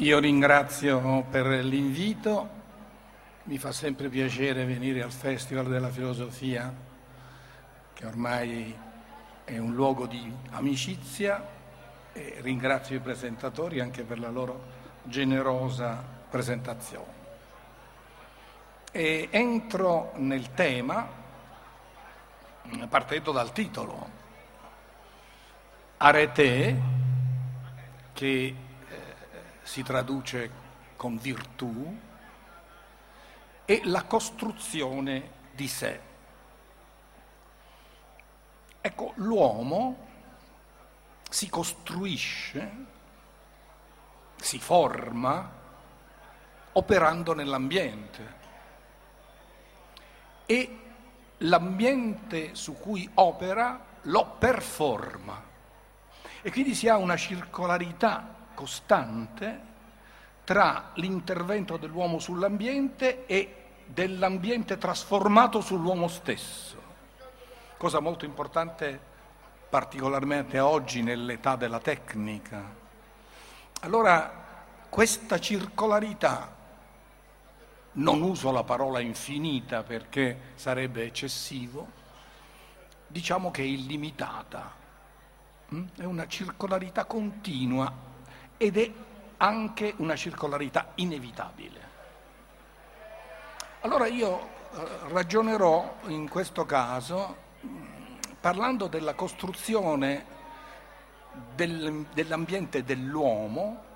Io ringrazio per l'invito, mi fa sempre piacere venire al Festival della Filosofia, che ormai è un luogo di amicizia e ringrazio i presentatori anche per la loro generosa presentazione. E entro nel tema partendo dal titolo, Arete, che si traduce con virtù, e la costruzione di sé. Ecco, l'uomo si costruisce, si forma operando nell'ambiente e l'ambiente su cui opera lo performa e quindi si ha una circolarità costante tra l'intervento dell'uomo sull'ambiente e dell'ambiente trasformato sull'uomo stesso, cosa molto importante particolarmente oggi nell'età della tecnica. Allora questa circolarità, non uso la parola infinita perché sarebbe eccessivo, diciamo che è illimitata, mm? è una circolarità continua ed è anche una circolarità inevitabile. Allora io eh, ragionerò in questo caso parlando della costruzione del, dell'ambiente dell'uomo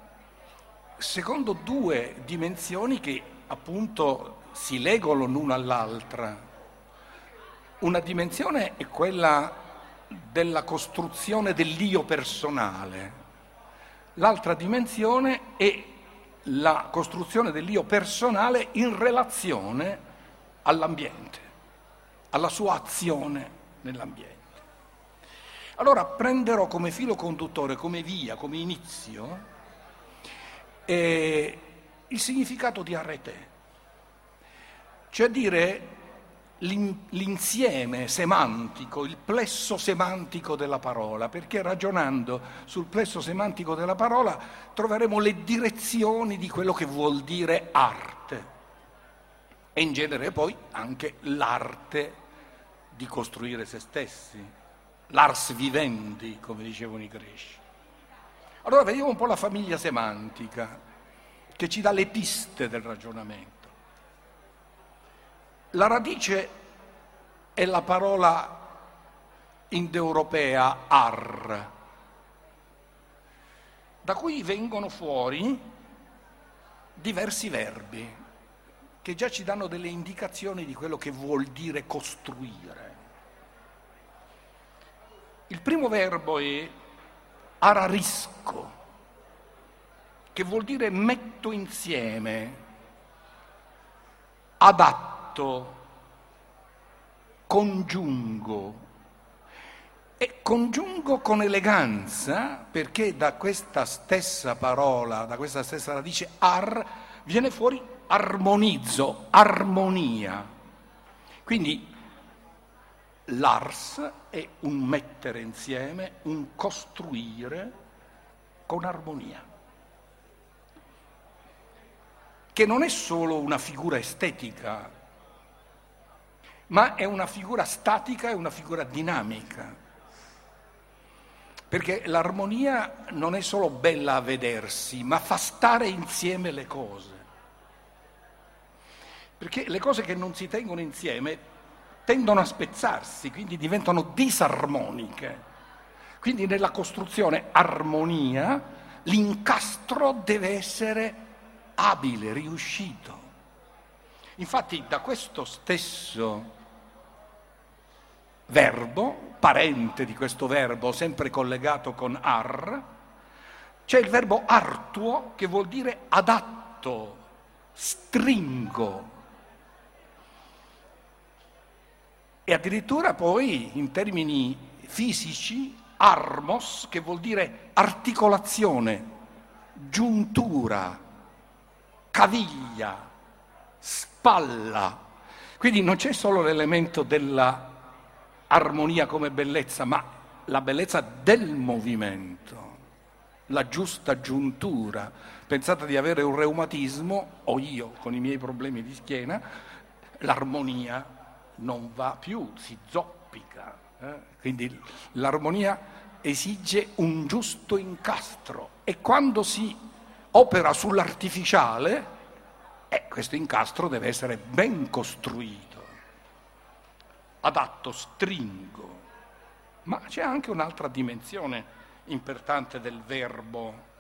secondo due dimensioni che appunto si legano l'una all'altra. Una dimensione è quella della costruzione dell'io personale, L'altra dimensione è la costruzione dell'io personale in relazione all'ambiente, alla sua azione nell'ambiente. Allora prenderò come filo conduttore, come via, come inizio, eh, il significato di arete, cioè dire l'insieme semantico, il plesso semantico della parola, perché ragionando sul plesso semantico della parola troveremo le direzioni di quello che vuol dire arte e in genere poi anche l'arte di costruire se stessi, l'ars vivendi, come dicevano i greci. Allora vediamo un po' la famiglia semantica che ci dà le piste del ragionamento. La radice è la parola indoeuropea ar, da cui vengono fuori diversi verbi che già ci danno delle indicazioni di quello che vuol dire costruire. Il primo verbo è ararisco, che vuol dire metto insieme, adatto fatto congiungo e congiungo con eleganza perché da questa stessa parola, da questa stessa radice ar, viene fuori armonizzo, armonia. Quindi l'ars è un mettere insieme, un costruire con armonia, che non è solo una figura estetica, ma è una figura statica, è una figura dinamica. Perché l'armonia non è solo bella a vedersi, ma fa stare insieme le cose. Perché le cose che non si tengono insieme tendono a spezzarsi, quindi diventano disarmoniche. Quindi nella costruzione armonia l'incastro deve essere abile, riuscito. Infatti da questo stesso verbo, parente di questo verbo, sempre collegato con ar, c'è il verbo artuo che vuol dire adatto, stringo. E addirittura poi in termini fisici armos che vuol dire articolazione, giuntura, caviglia, spalla. Quindi non c'è solo l'elemento della armonia come bellezza, ma la bellezza del movimento, la giusta giuntura. Pensate di avere un reumatismo, o io con i miei problemi di schiena, l'armonia non va più, si zoppica. Eh? Quindi l'armonia esige un giusto incastro e quando si opera sull'artificiale, eh, questo incastro deve essere ben costruito, adatto, stringo. Ma c'è anche un'altra dimensione importante del verbo,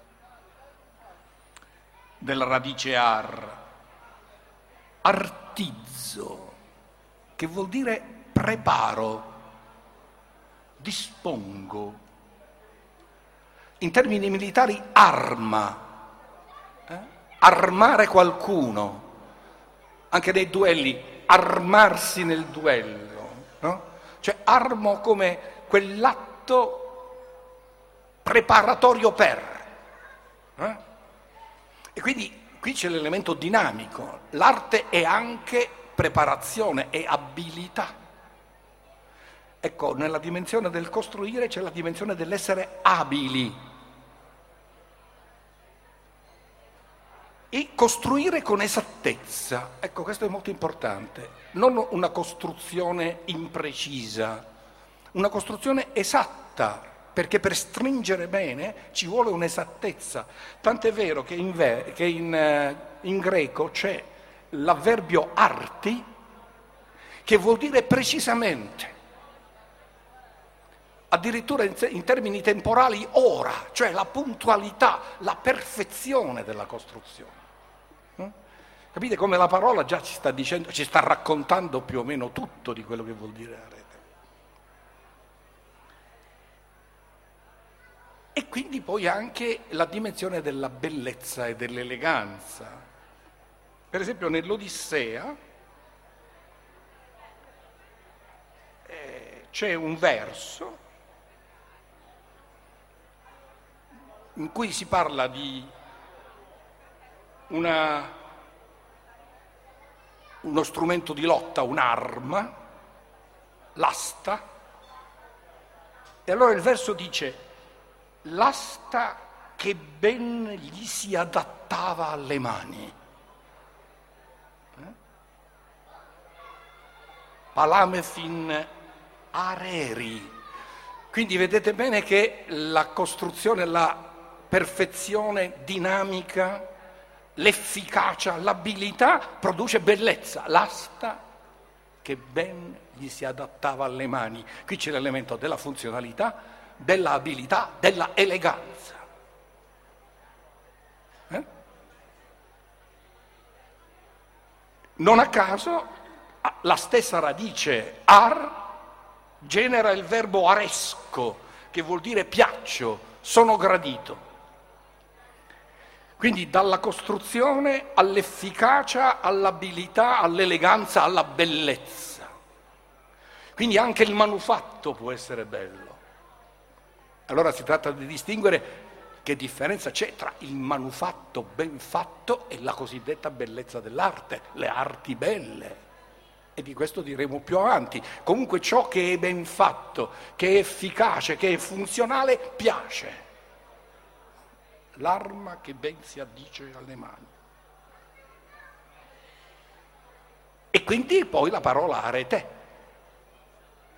della radice ar, artizzo, che vuol dire preparo, dispongo. In termini militari arma, eh? armare qualcuno, anche nei duelli, armarsi nel duello? Cioè armo come quell'atto preparatorio per. Eh? E quindi qui c'è l'elemento dinamico, l'arte è anche preparazione, è abilità. Ecco, nella dimensione del costruire c'è la dimensione dell'essere abili. E costruire con esattezza, ecco questo è molto importante, non una costruzione imprecisa, una costruzione esatta, perché per stringere bene ci vuole un'esattezza. Tant'è vero che in, ve- che in, eh, in greco c'è l'avverbio arti che vuol dire precisamente, addirittura in, in termini temporali ora, cioè la puntualità, la perfezione della costruzione. Capite come la parola già ci sta dicendo, ci sta raccontando più o meno tutto di quello che vuol dire arti. E quindi poi anche la dimensione della bellezza e dell'eleganza. Per esempio nell'Odissea eh, c'è un verso in cui si parla di una, uno strumento di lotta, un'arma, l'asta, e allora il verso dice l'asta che ben gli si adattava alle mani. Eh? Palamefin areri. Quindi vedete bene che la costruzione, la perfezione dinamica, l'efficacia, l'abilità produce bellezza. L'asta che ben gli si adattava alle mani. Qui c'è l'elemento della funzionalità, della abilità, della eleganza. Eh? Non a caso la stessa radice ar genera il verbo aresco, che vuol dire piaccio, sono gradito. Quindi dalla costruzione all'efficacia, all'abilità, all'eleganza, alla bellezza. Quindi anche il manufatto può essere bello. Allora si tratta di distinguere che differenza c'è tra il manufatto ben fatto e la cosiddetta bellezza dell'arte, le arti belle. E di questo diremo più avanti. Comunque ciò che è ben fatto, che è efficace, che è funzionale, piace. L'arma che ben si addice alle mani. E quindi poi la parola arete,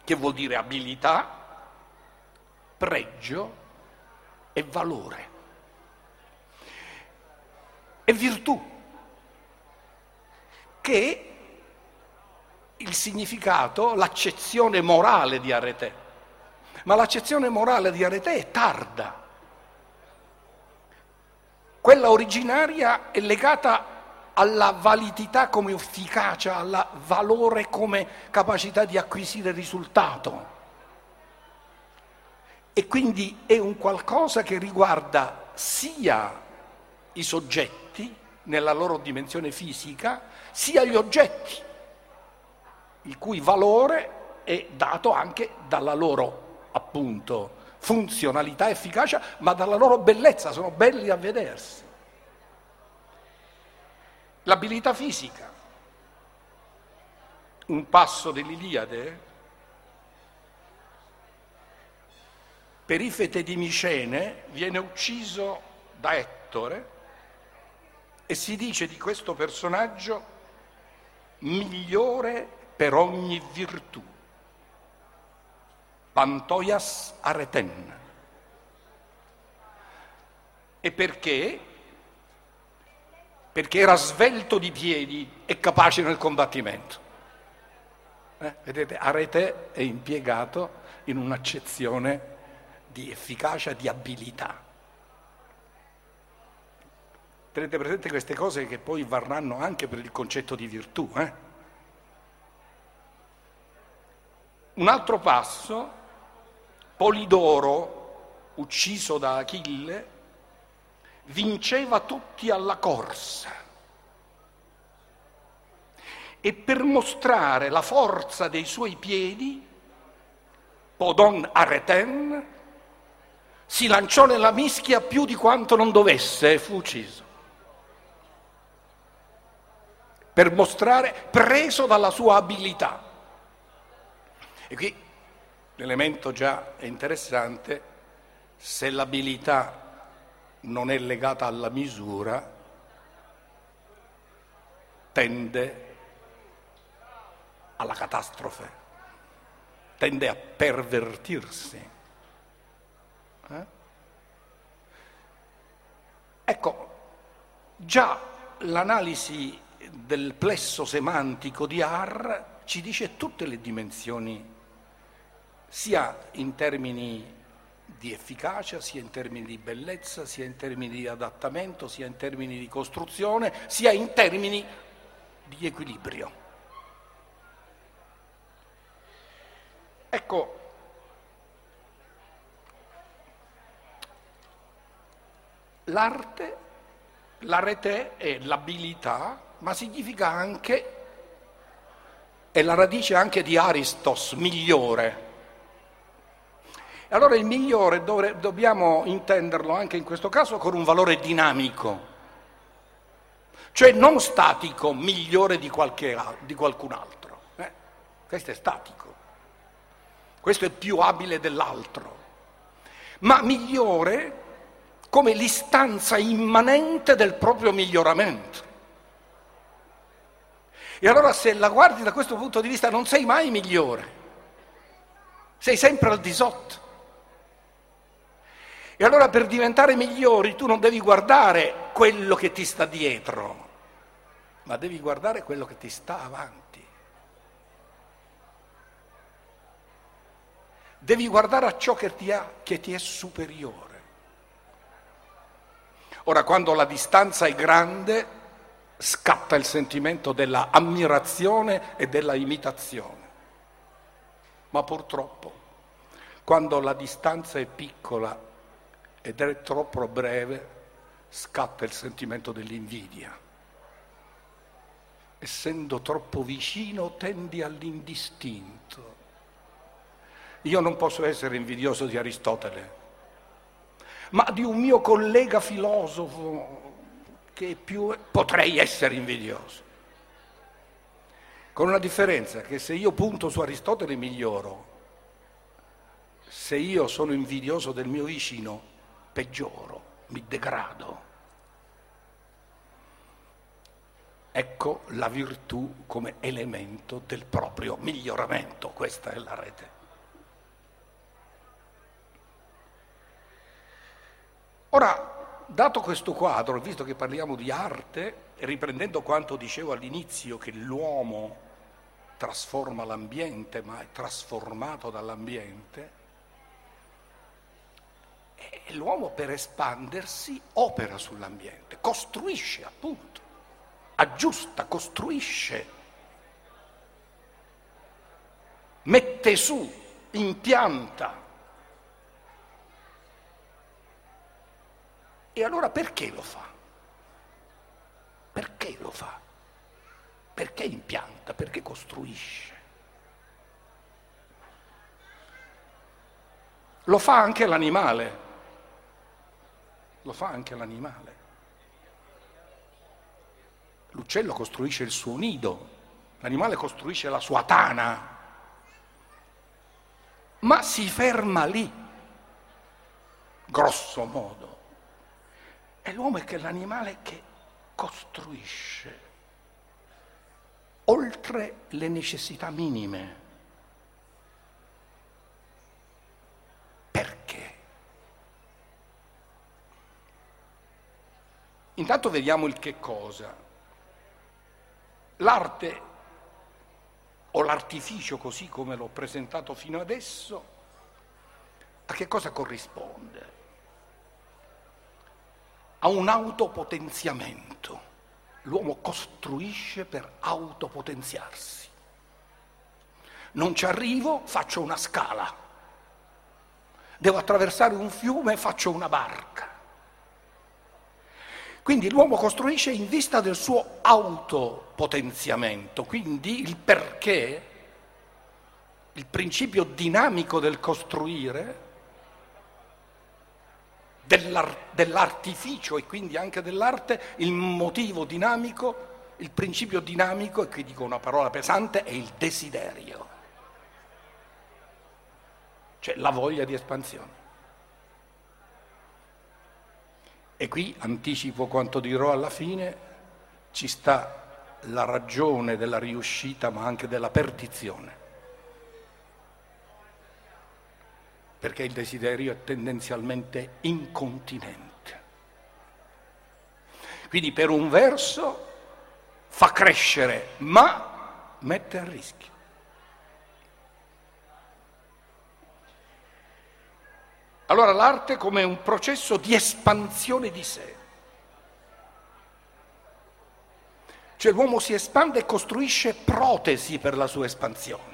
che vuol dire abilità, pregio e valore. E virtù, che il significato, l'accezione morale di arete. Ma l'accezione morale di arete è tarda. Quella originaria è legata alla validità come efficacia, al valore come capacità di acquisire risultato. E quindi è un qualcosa che riguarda sia i soggetti nella loro dimensione fisica, sia gli oggetti, il cui valore è dato anche dalla loro, appunto, funzionalità, efficacia, ma dalla loro bellezza, sono belli a vedersi. L'abilità fisica, un passo dell'Iliade Perifete di Micene viene ucciso da Ettore e si dice di questo personaggio migliore per ogni virtù. Pantoias areten. E perché? Perché era svelto di piedi e capace nel combattimento. Eh, vedete, arete è impiegato in un'accezione di efficacia, di abilità. Tenete presente queste cose che poi varranno anche per il concetto di virtù. Eh? Un altro passo, Polidoro, ucciso da Achille, vinceva tutti alla corsa. E per mostrare la forza dei suoi piedi, Podon Areten si lanciò nella mischia più di quanto non dovesse e fu ucciso. Per mostrare, preso dalla sua abilità. E qui l'elemento già è interessante, se l'abilità non è legata alla misura, tende alla catastrofe, tende a pervertirsi. Eh? Ecco, già l'analisi del plesso semantico di Ar ci dice tutte le dimensioni, sia in termini di efficacia, sia in termini di bellezza, sia in termini di adattamento, sia in termini di costruzione, sia in termini di equilibrio. Ecco, l'arte, l'arete è l'abilità, ma significa anche, è la radice anche di Aristos, migliore. Allora il migliore dovre, dobbiamo intenderlo anche in questo caso con un valore dinamico, cioè non statico, migliore di, qualche, di qualcun altro. Eh? Questo è statico, questo è più abile dell'altro, ma migliore come l'istanza immanente del proprio miglioramento. E allora se la guardi da questo punto di vista non sei mai migliore, sei sempre al di sotto. Allora per diventare migliori tu non devi guardare quello che ti sta dietro, ma devi guardare quello che ti sta avanti. Devi guardare a ciò che ti, ha, che ti è superiore. Ora, quando la distanza è grande, scatta il sentimento della ammirazione e della imitazione. Ma purtroppo, quando la distanza è piccola ed è troppo breve, scatta il sentimento dell'invidia. Essendo troppo vicino tendi all'indistinto. Io non posso essere invidioso di Aristotele, ma di un mio collega filosofo che più potrei essere invidioso. Con una differenza che se io punto su Aristotele miglioro, se io sono invidioso del mio vicino peggioro, mi degrado. Ecco la virtù come elemento del proprio miglioramento, questa è la rete. Ora, dato questo quadro, visto che parliamo di arte, riprendendo quanto dicevo all'inizio, che l'uomo trasforma l'ambiente, ma è trasformato dall'ambiente, l'uomo per espandersi opera sull'ambiente, costruisce appunto, aggiusta, costruisce, mette su, impianta. E allora perché lo fa? Perché lo fa? Perché impianta? Perché costruisce? Lo fa anche l'animale lo fa anche l'animale. L'uccello costruisce il suo nido, l'animale costruisce la sua tana, ma si ferma lì. grosso modo. E l'uomo è che l'animale che costruisce oltre le necessità minime. Perché? Intanto vediamo il che cosa. L'arte o l'artificio così come l'ho presentato fino adesso, a che cosa corrisponde? A un autopotenziamento. L'uomo costruisce per autopotenziarsi. Non ci arrivo, faccio una scala. Devo attraversare un fiume, faccio una barca. Quindi l'uomo costruisce in vista del suo autopotenziamento, quindi il perché, il principio dinamico del costruire, dell'artificio e quindi anche dell'arte, il motivo dinamico, il principio dinamico, e qui dico una parola pesante, è il desiderio, cioè la voglia di espansione. E qui anticipo quanto dirò alla fine, ci sta la ragione della riuscita ma anche della perdizione. Perché il desiderio è tendenzialmente incontinente. Quindi per un verso fa crescere, ma mette a rischio. Allora l'arte come un processo di espansione di sé. Cioè l'uomo si espande e costruisce protesi per la sua espansione.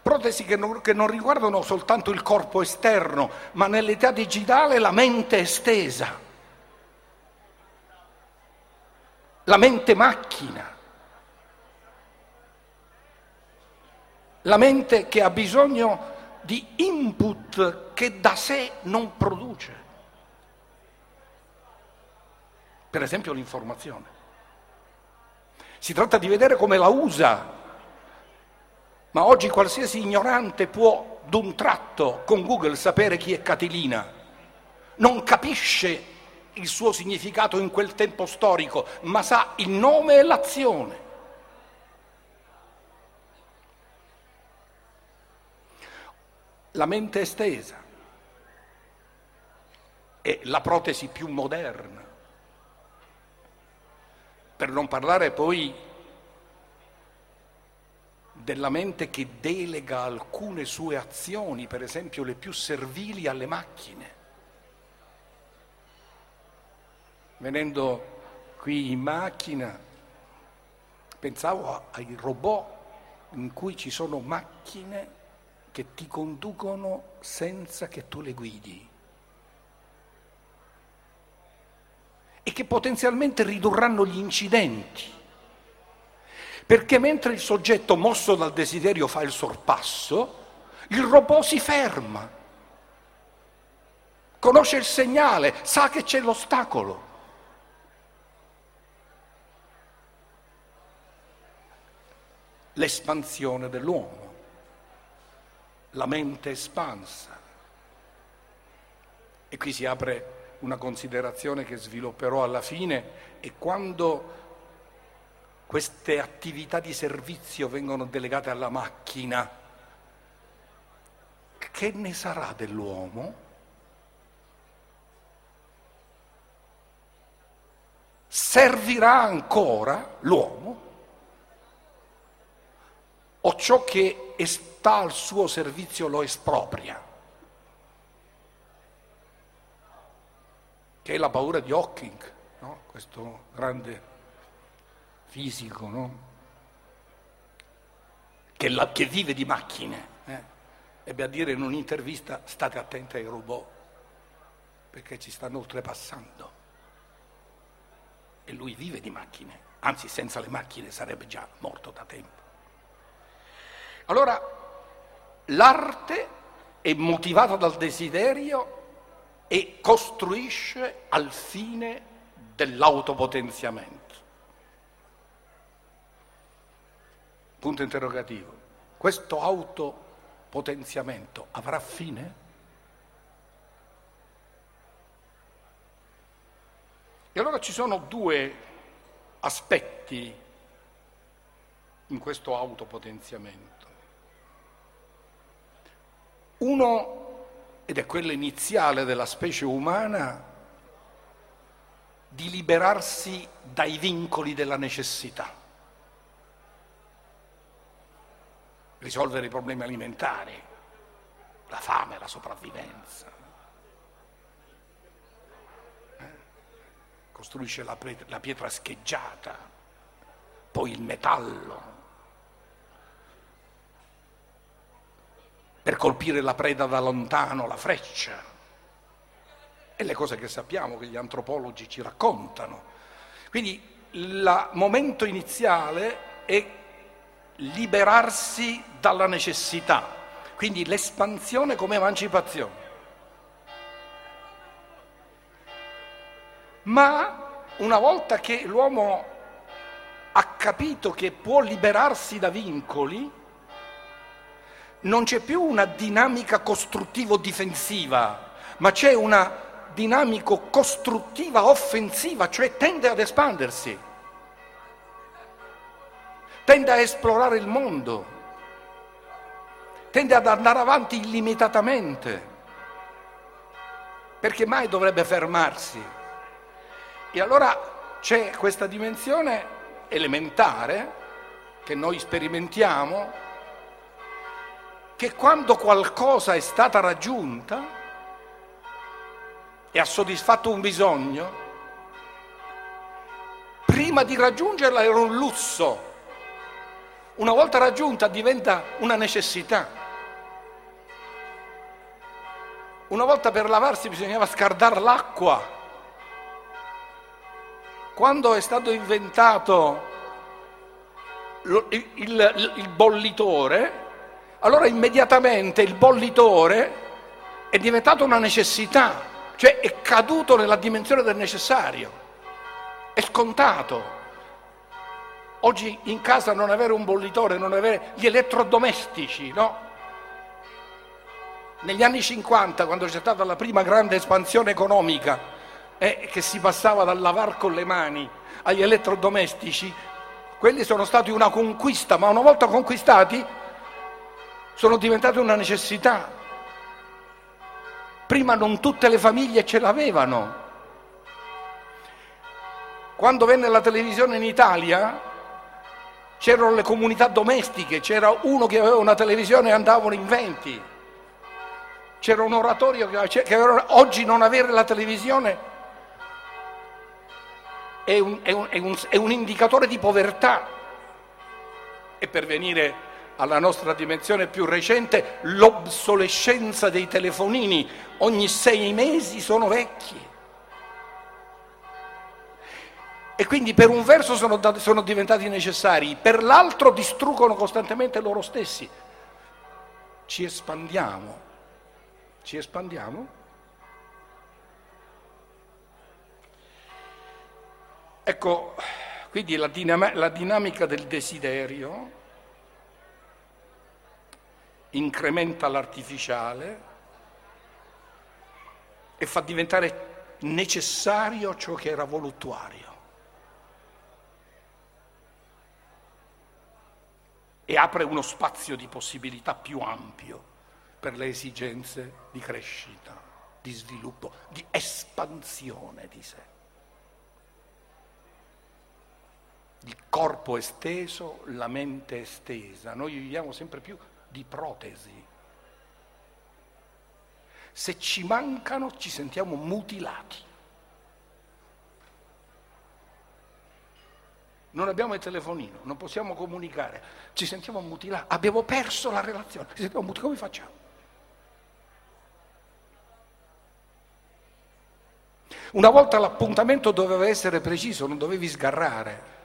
Protesi che non, che non riguardano soltanto il corpo esterno, ma nell'età digitale la mente estesa, la mente macchina. La mente che ha bisogno di input che da sé non produce. Per esempio l'informazione. Si tratta di vedere come la usa, ma oggi qualsiasi ignorante può d'un tratto con Google sapere chi è Catilina. Non capisce il suo significato in quel tempo storico, ma sa il nome e l'azione. La mente estesa è la protesi più moderna. Per non parlare poi della mente che delega alcune sue azioni, per esempio le più servili alle macchine. Venendo qui in macchina, pensavo ai robot in cui ci sono macchine che ti conducono senza che tu le guidi e che potenzialmente ridurranno gli incidenti. Perché mentre il soggetto mosso dal desiderio fa il sorpasso, il robot si ferma, conosce il segnale, sa che c'è l'ostacolo. L'espansione dell'uomo la mente espansa. E qui si apre una considerazione che svilupperò alla fine e quando queste attività di servizio vengono delegate alla macchina, che ne sarà dell'uomo? Servirà ancora l'uomo? O ciò che sta al suo servizio lo espropria, che è la paura di Hawking, no? questo grande fisico, no? che, la, che, vive di macchine. Eh? Ebbe a dire in un'intervista state attenti ai robot perché ci stanno oltrepassando. E lui vive di macchine, anzi senza le macchine sarebbe già morto da tempo. Allora L'arte è motivata dal desiderio e costruisce al fine dell'autopotenziamento. Punto interrogativo. Questo potenziamento avrà fine? E allora ci sono due aspetti in questo autopotenziamento. Uno, ed è quello iniziale della specie umana, di liberarsi dai vincoli della necessità, risolvere i problemi alimentari, la fame, la sopravvivenza. costruisce la, la pietra scheggiata, poi il metallo, per colpire la preda da lontano, la freccia. E le cose che sappiamo, che gli antropologi ci raccontano. Quindi il momento iniziale è liberarsi dalla necessità, quindi l'espansione come emancipazione. Ma una volta che l'uomo ha capito che può liberarsi da vincoli, non c'è più una dinamica costruttivo-difensiva, ma c'è una dinamica costruttiva offensiva, cioè tende ad espandersi, tende a esplorare il mondo, tende ad andare avanti illimitatamente, perché mai dovrebbe fermarsi? E allora c'è questa dimensione elementare che noi sperimentiamo, che quando qualcosa è stata raggiunta e ha soddisfatto un bisogno, prima di raggiungerla era un lusso, una volta raggiunta diventa una necessità. Una volta per lavarsi bisognava scardare l'acqua quando è stato inventato il, il, il bollitore, allora immediatamente il bollitore è diventato una necessità, cioè è caduto nella dimensione del necessario, è scontato. Oggi in casa non avere un bollitore, non avere gli elettrodomestici, no? Negli anni 50, quando c'è stata la prima grande espansione economica, eh, che si passava dal lavar con le mani agli elettrodomestici, quelli sono stati una conquista, ma una volta conquistati sono diventati una necessità. Prima non tutte le famiglie ce l'avevano. Quando venne la televisione in Italia c'erano le comunità domestiche, c'era uno che aveva una televisione e andavano in venti. C'era un oratorio che, che oggi non avere la televisione è un, è un, è un, è un indicatore di povertà. E per venire alla nostra dimensione più recente, l'obsolescenza dei telefonini, ogni sei mesi sono vecchi. E quindi per un verso sono, sono diventati necessari, per l'altro distruggono costantemente loro stessi. Ci espandiamo, ci espandiamo Ecco, quindi la, dinam- la dinamica del desiderio incrementa l'artificiale e fa diventare necessario ciò che era voluttuario. E apre uno spazio di possibilità più ampio per le esigenze di crescita, di sviluppo, di espansione di sé. il corpo esteso, la mente estesa. Noi viviamo sempre più di protesi. Se ci mancano ci sentiamo mutilati. Non abbiamo il telefonino, non possiamo comunicare, ci sentiamo mutilati, abbiamo perso la relazione, ci sentiamo mutilati, come facciamo? Una volta l'appuntamento doveva essere preciso, non dovevi sgarrare.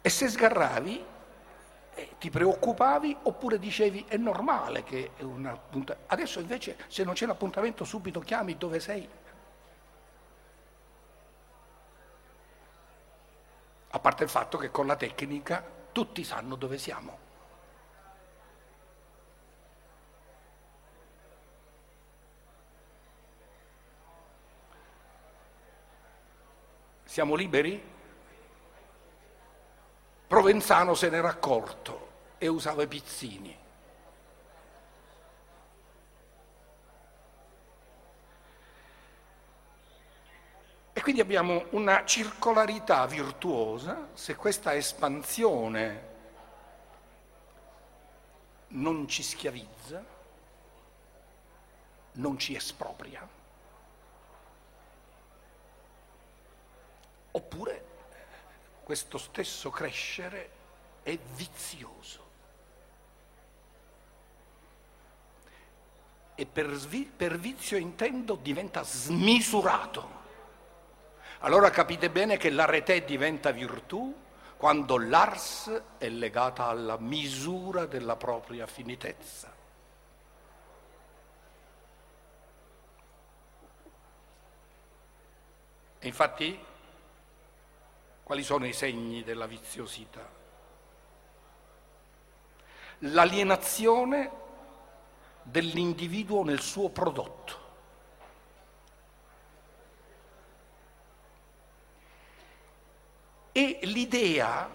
E se sgarravi, eh, ti preoccupavi oppure dicevi è normale che è un appuntamento. Adesso invece se non c'è l'appuntamento subito chiami dove sei. A parte il fatto che con la tecnica tutti sanno dove siamo. Siamo liberi? Provenzano se n'era accorto e usava i pizzini. E quindi abbiamo una circolarità virtuosa, se questa espansione non ci schiavizza, non ci espropria, oppure questo stesso crescere è vizioso. E per, per vizio intendo diventa smisurato. Allora capite bene che l'arete diventa virtù quando l'ars è legata alla misura della propria finitezza. Infatti, quali sono i segni della viziosità? L'alienazione dell'individuo nel suo prodotto. e l'idea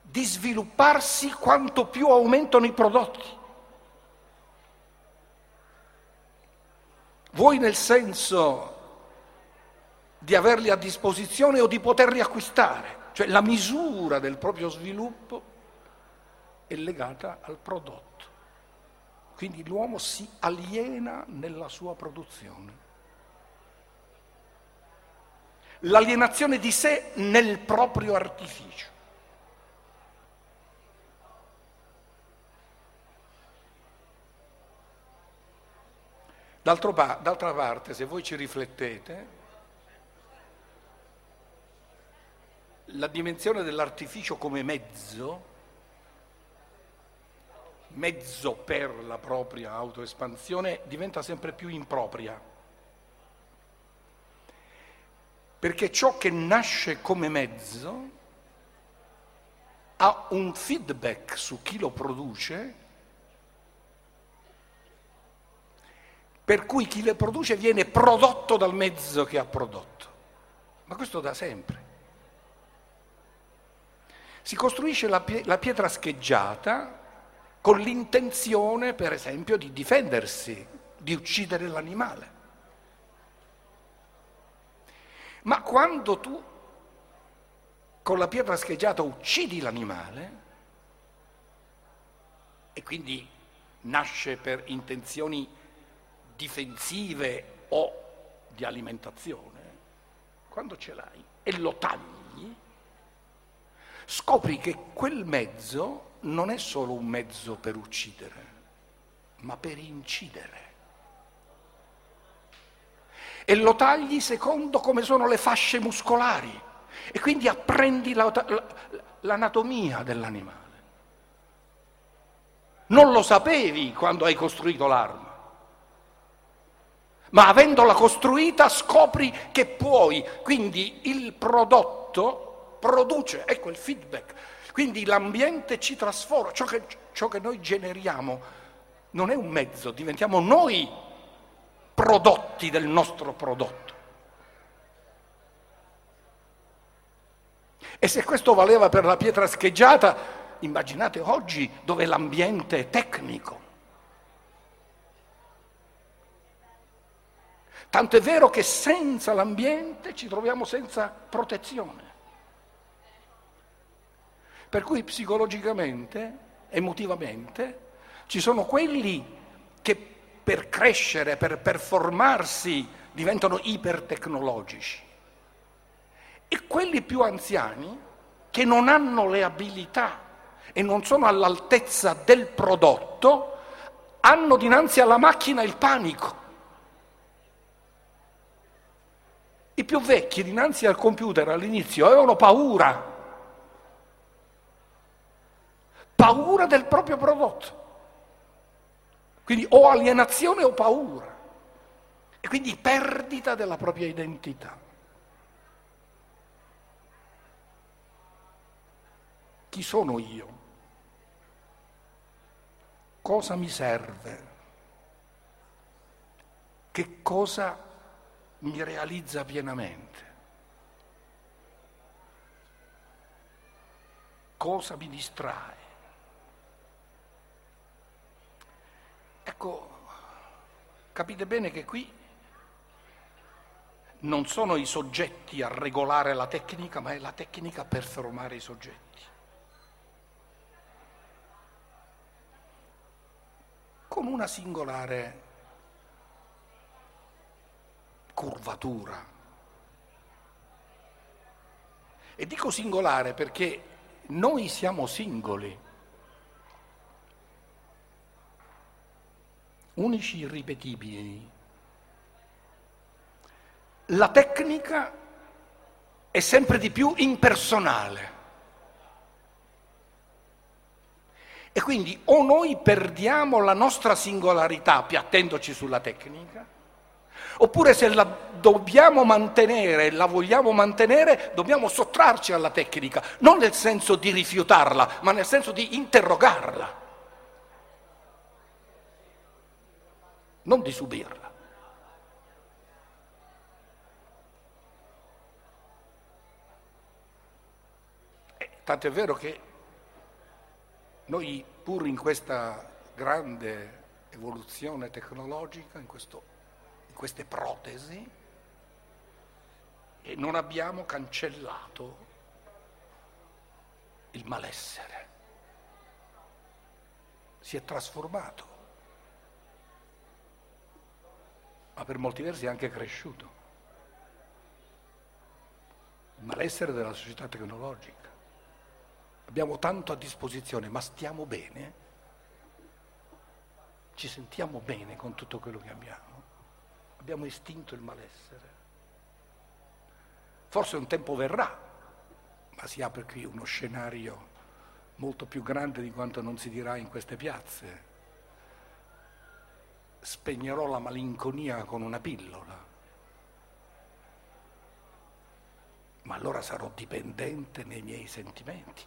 di svilupparsi quanto più aumentano i prodotti. Vuoi nel senso di averli a disposizione o di poterli acquistare, cioè la misura del proprio sviluppo è legata al prodotto. Quindi l'uomo si aliena nella sua produzione l'alienazione di sé nel proprio artificio. D'altra parte, se voi ci riflettete, la dimensione dell'artificio come mezzo, mezzo per la propria autoespansione, diventa sempre più impropria. perché ciò che nasce come mezzo ha un feedback su chi lo produce, per cui chi lo produce viene prodotto dal mezzo che ha prodotto. Ma questo da sempre. Si costruisce la, pietra scheggiata con l'intenzione, per esempio, di difendersi, di uccidere l'animale. Ma quando tu con la pietra scheggiata uccidi l'animale, e quindi nasce per intenzioni difensive o di alimentazione, quando ce l'hai e lo tagli, scopri che quel mezzo non è solo un mezzo per uccidere, ma per incidere. E lo tagli secondo come sono le fasce muscolari. E quindi apprendi la, la, l'anatomia dell'animale. Non lo sapevi quando hai costruito l'arma, ma avendola costruita scopri che puoi, quindi il prodotto produce, ecco il feedback, quindi l'ambiente ci trasforma, ciò che, ciò che noi generiamo non è un mezzo, diventiamo noi prodotti del nostro prodotto. E se questo valeva per la pietra scheggiata, immaginate oggi dove l'ambiente è tecnico. Tanto è vero che senza l'ambiente ci troviamo senza protezione. Per cui psicologicamente, emotivamente, ci sono quelli che per crescere, per performarsi, diventano ipertecnologici. E quelli più anziani, che non hanno le abilità e non sono all'altezza del prodotto, hanno dinanzi alla macchina il panico. I più vecchi dinanzi al computer all'inizio avevano paura, paura del proprio prodotto. Quindi o alienazione o paura. E quindi perdita della propria identità. Chi sono io? Cosa mi serve? Che cosa mi realizza pienamente? Cosa mi distrae? Ecco, capite bene che qui non sono i soggetti a regolare la tecnica, ma è la tecnica per formare i soggetti. Con una singolare curvatura. E dico singolare perché noi siamo singoli, unici irripetibili. La tecnica è sempre di più impersonale. E quindi o noi perdiamo la nostra singolarità piattendoci sulla tecnica, Oppure se la dobbiamo mantenere, la vogliamo mantenere, dobbiamo sottrarci alla tecnica, non nel senso di rifiutarla, ma nel senso di interrogarla, non di subirla. Eh, tanto è vero che noi, pur in questa grande evoluzione tecnologica, in questo queste protesi e non abbiamo cancellato il malessere. Si è trasformato, ma per molti versi è anche cresciuto. Il malessere della società tecnologica. Abbiamo tanto a disposizione, ma stiamo bene? Ci sentiamo bene con tutto quello che abbiamo? abbiamo estinto il malessere. Forse un tempo verrà, ma si apre qui uno scenario molto più grande di quanto non si dirà in queste piazze. Spegnerò la malinconia con una pillola, ma allora sarò dipendente nei miei sentimenti.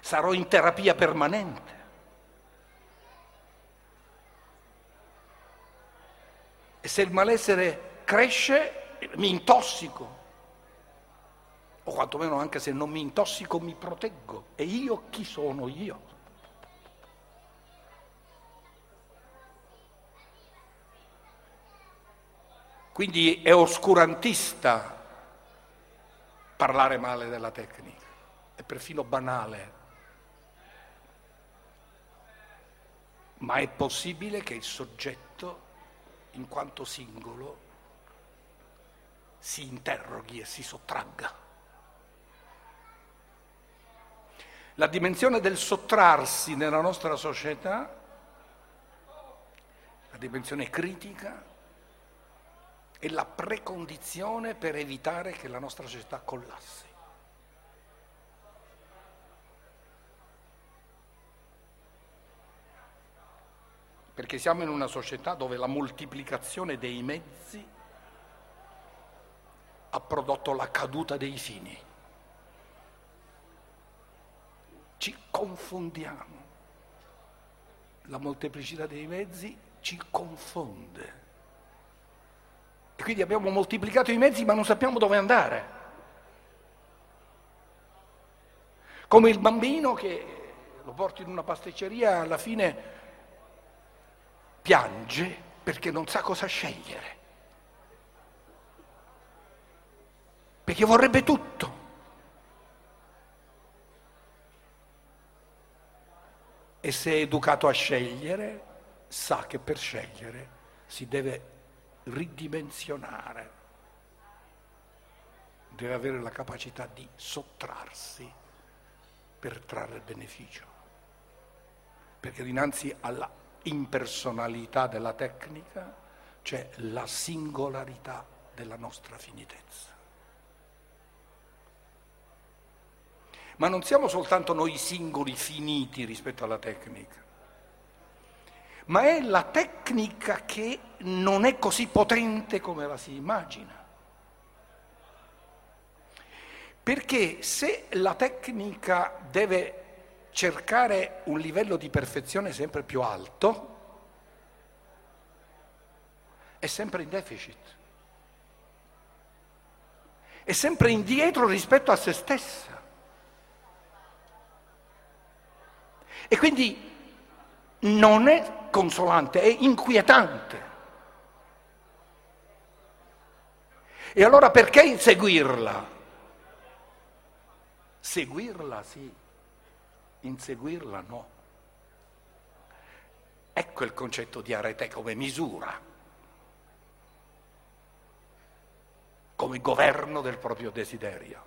Sarò in terapia permanente. E se il malessere cresce, mi intossico. O quantomeno anche se non mi intossico, mi proteggo. E io chi sono io? Quindi è oscurantista parlare male della tecnica, è perfino banale. Ma è possibile che il soggetto in quanto singolo si interroghi e si sottragga. La dimensione del sottrarsi nella nostra società, la dimensione critica, è la precondizione per evitare che la nostra società collassi. perché siamo in una società dove la moltiplicazione dei mezzi ha prodotto la caduta dei fini. Ci confondiamo. La molteplicità dei mezzi ci confonde. E quindi abbiamo moltiplicato i mezzi ma non sappiamo dove andare. Come il bambino che lo porti in una pasticceria alla fine piange perché non sa cosa scegliere, perché vorrebbe tutto. E se è educato a scegliere, sa che per scegliere si deve ridimensionare, deve avere la capacità di sottrarsi per trarre beneficio. Perché dinanzi alla impersonalità della tecnica, c'è la singolarità della nostra finitezza. Ma non siamo soltanto noi singoli finiti rispetto alla tecnica, ma è la tecnica che non è così potente come la si immagina. Perché se la tecnica deve cercare un livello di perfezione sempre più alto, è sempre in deficit, è sempre indietro rispetto a se stessa. E quindi non è consolante, è inquietante. E allora perché inseguirla? Seguirla sì, inseguirla no. Ecco il concetto di arete come misura, come governo del proprio desiderio.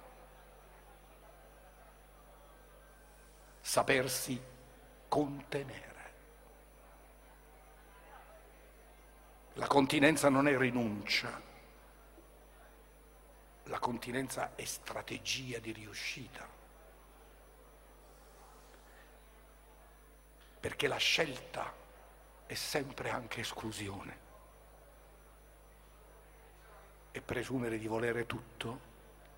Sapersi contenere. La continenza non è rinuncia, la continenza è strategia di riuscita. Perché la scelta è sempre anche esclusione. E presumere di volere tutto,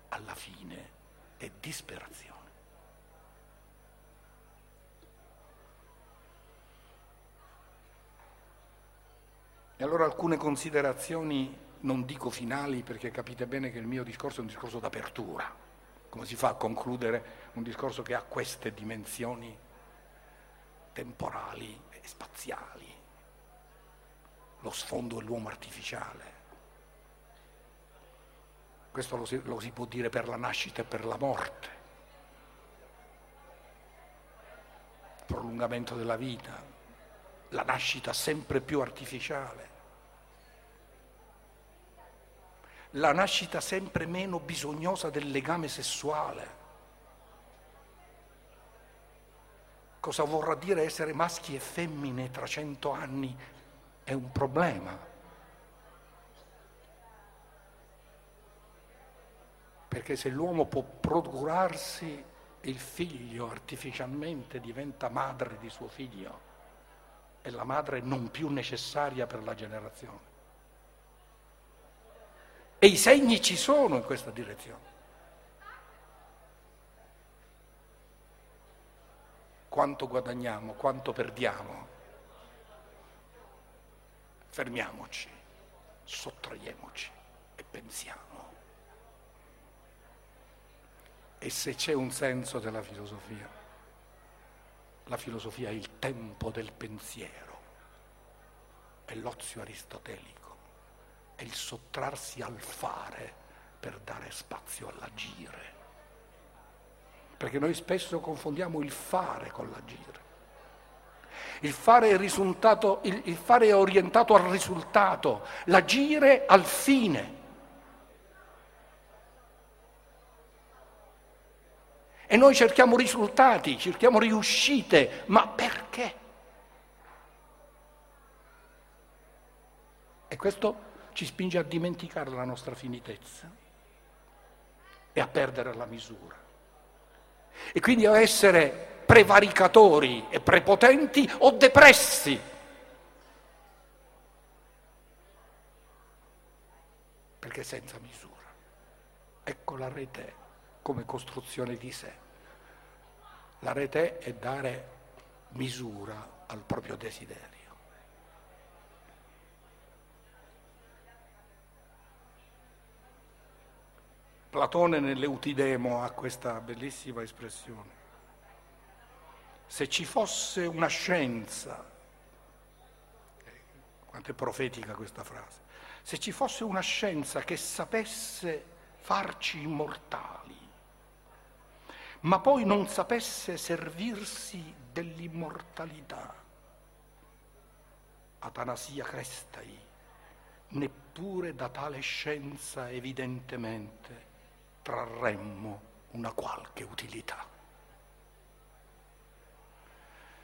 alla fine, è disperazione. E allora alcune considerazioni non dico finali perché capite bene che il mio discorso è un discorso d'apertura. Come si fa a concludere un discorso che ha queste dimensioni temporali e spaziali? Lo sfondo è l'uomo artificiale. Questo lo si, lo si può dire per la nascita e per la morte. Prolungamento della vita, la nascita sempre più artificiale la nascita sempre meno bisognosa del legame sessuale. Cosa vorrà dire essere maschi e femmine tra cento anni è un problema. Perché se l'uomo può procurarsi il figlio artificialmente diventa madre di suo figlio e la madre non più necessaria per la generazione. E i segni ci sono in questa direzione. Quanto guadagniamo, quanto perdiamo? Fermiamoci, sottraiamoci e pensiamo. E se c'è un senso della filosofia, la filosofia è il tempo del pensiero, è l'ozio aristotelico è il sottrarsi al fare per dare spazio all'agire. Perché noi spesso confondiamo il fare con l'agire. Il fare, il, il fare è orientato al risultato, l'agire al fine. E noi cerchiamo risultati, cerchiamo riuscite, ma perché? E questo ci spinge a dimenticare la nostra finitezza e a perdere la misura. E quindi a essere prevaricatori e prepotenti o depressi. Perché senza misura. Ecco la rete come costruzione di sé. La rete è dare misura al proprio desiderio. Platone nell'Eutidemo ha questa bellissima espressione. Se ci fosse una scienza, quanto è profetica questa frase, se ci fosse una scienza che sapesse farci immortali, ma poi non sapesse servirsi dell'immortalità, Atanasia Crestai, neppure da tale scienza evidentemente trarremmo una qualche utilità.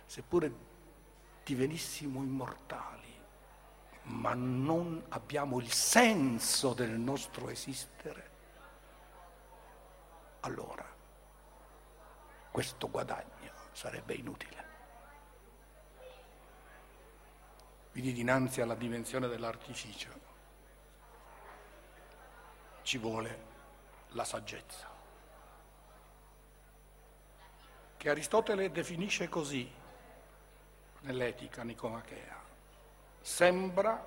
Seppure divenissimo immortali, ma non abbiamo il senso del nostro esistere, allora questo guadagno sarebbe inutile. Quindi dinanzi alla dimensione dell'artificio ci vuole la saggezza, che Aristotele definisce così nell'etica nicomachea. Sembra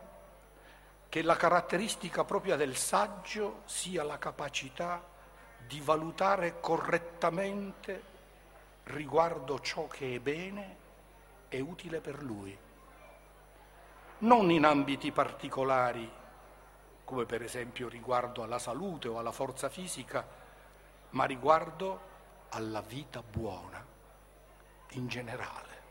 che la caratteristica propria del saggio sia la capacità di valutare correttamente riguardo ciò che è bene e utile per lui, non in ambiti particolari, come per esempio riguardo alla salute o alla forza fisica, ma riguardo alla vita buona in generale.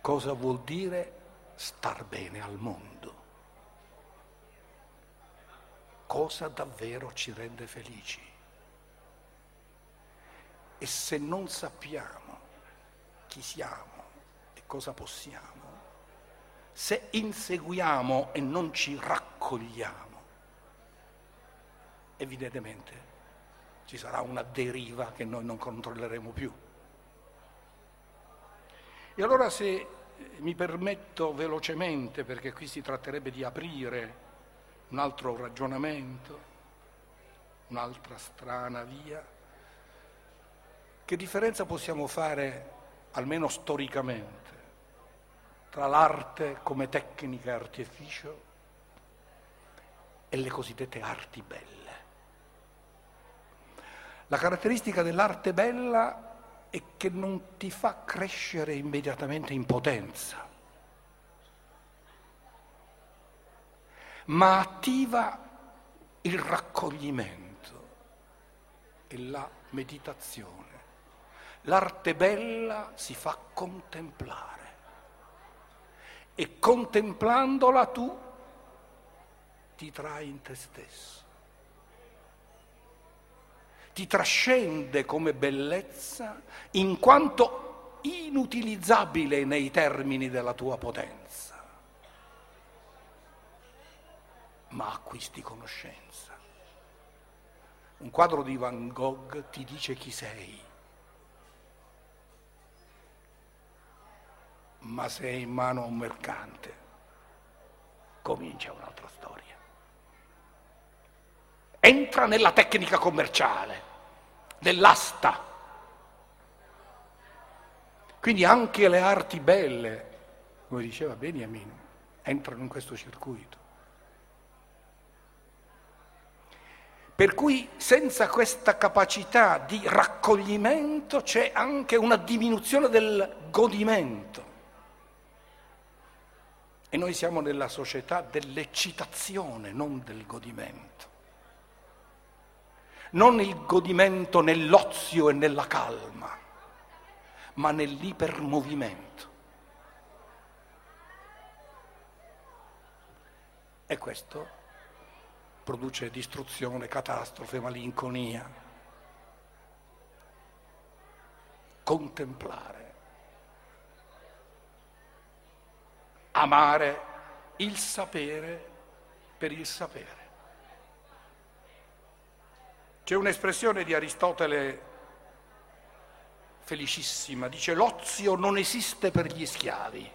Cosa vuol dire star bene al mondo? Cosa davvero ci rende felici? E se non sappiamo chi siamo e cosa possiamo, se inseguiamo e non ci raccogliamo, evidentemente ci sarà una deriva che noi non controlleremo più. E allora se mi permetto velocemente, perché qui si tratterebbe di aprire un altro ragionamento, un'altra strana via, che differenza possiamo fare, almeno storicamente, tra l'arte come tecnica e artificio e le cosiddette arti belle? La caratteristica dell'arte bella e che non ti fa crescere immediatamente in potenza, ma attiva il raccoglimento e la meditazione. L'arte bella si fa contemplare. E contemplandola tu ti trai in te stesso. Ti trascende come bellezza in quanto inutilizzabile nei termini della tua potenza, ma acquisti conoscenza. Un quadro di Van Gogh ti dice chi sei, ma se è in mano a un mercante comincia un'altra storia entra nella tecnica commerciale, nell'asta. Quindi anche le arti belle, come diceva Beniamin, entrano in questo circuito. Per cui senza questa capacità di raccoglimento c'è anche una diminuzione del godimento. E noi siamo nella società dell'eccitazione, non del godimento non il godimento nell'ozio e nella calma, ma nell'ipermovimento. E questo produce distruzione, catastrofe, malinconia. Contemplare, amare il sapere per il sapere. C'è un'espressione di Aristotele felicissima, dice l'ozio non esiste per gli schiavi.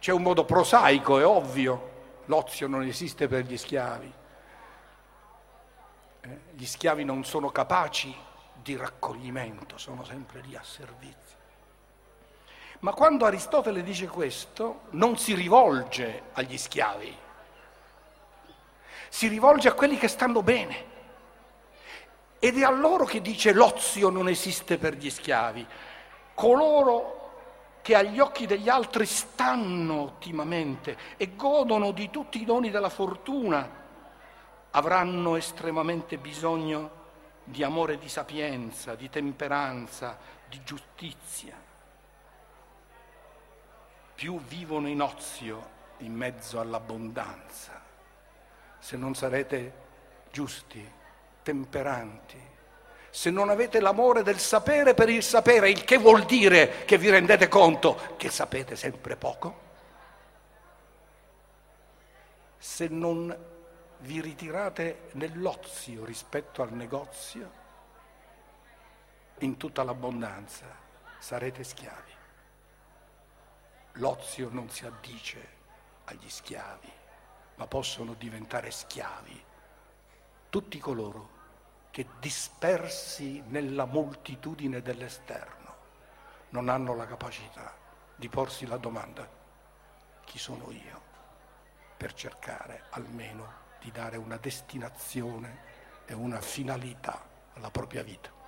C'è un modo prosaico, è ovvio, l'ozio non esiste per gli schiavi. Eh, gli schiavi non sono capaci di raccoglimento, sono sempre lì a servizio. Ma quando Aristotele dice questo, non si rivolge agli schiavi, si rivolge a quelli che stanno bene. Ed è a loro che dice l'ozio non esiste per gli schiavi. Coloro che agli occhi degli altri stanno ottimamente e godono di tutti i doni della fortuna, avranno estremamente bisogno di amore di sapienza, di temperanza, di giustizia. Più vivono in ozio in mezzo all'abbondanza se non sarete giusti, temperanti, se non avete l'amore del sapere per il sapere, il che vuol dire che vi rendete conto che sapete sempre poco? Se non vi ritirate nell'ozio rispetto al negozio, in tutta l'abbondanza sarete schiavi. L'ozio non si addice agli schiavi ma possono diventare schiavi tutti coloro che dispersi nella moltitudine dell'esterno non hanno la capacità di porsi la domanda chi sono io, per cercare almeno di dare una destinazione e una finalità alla propria vita.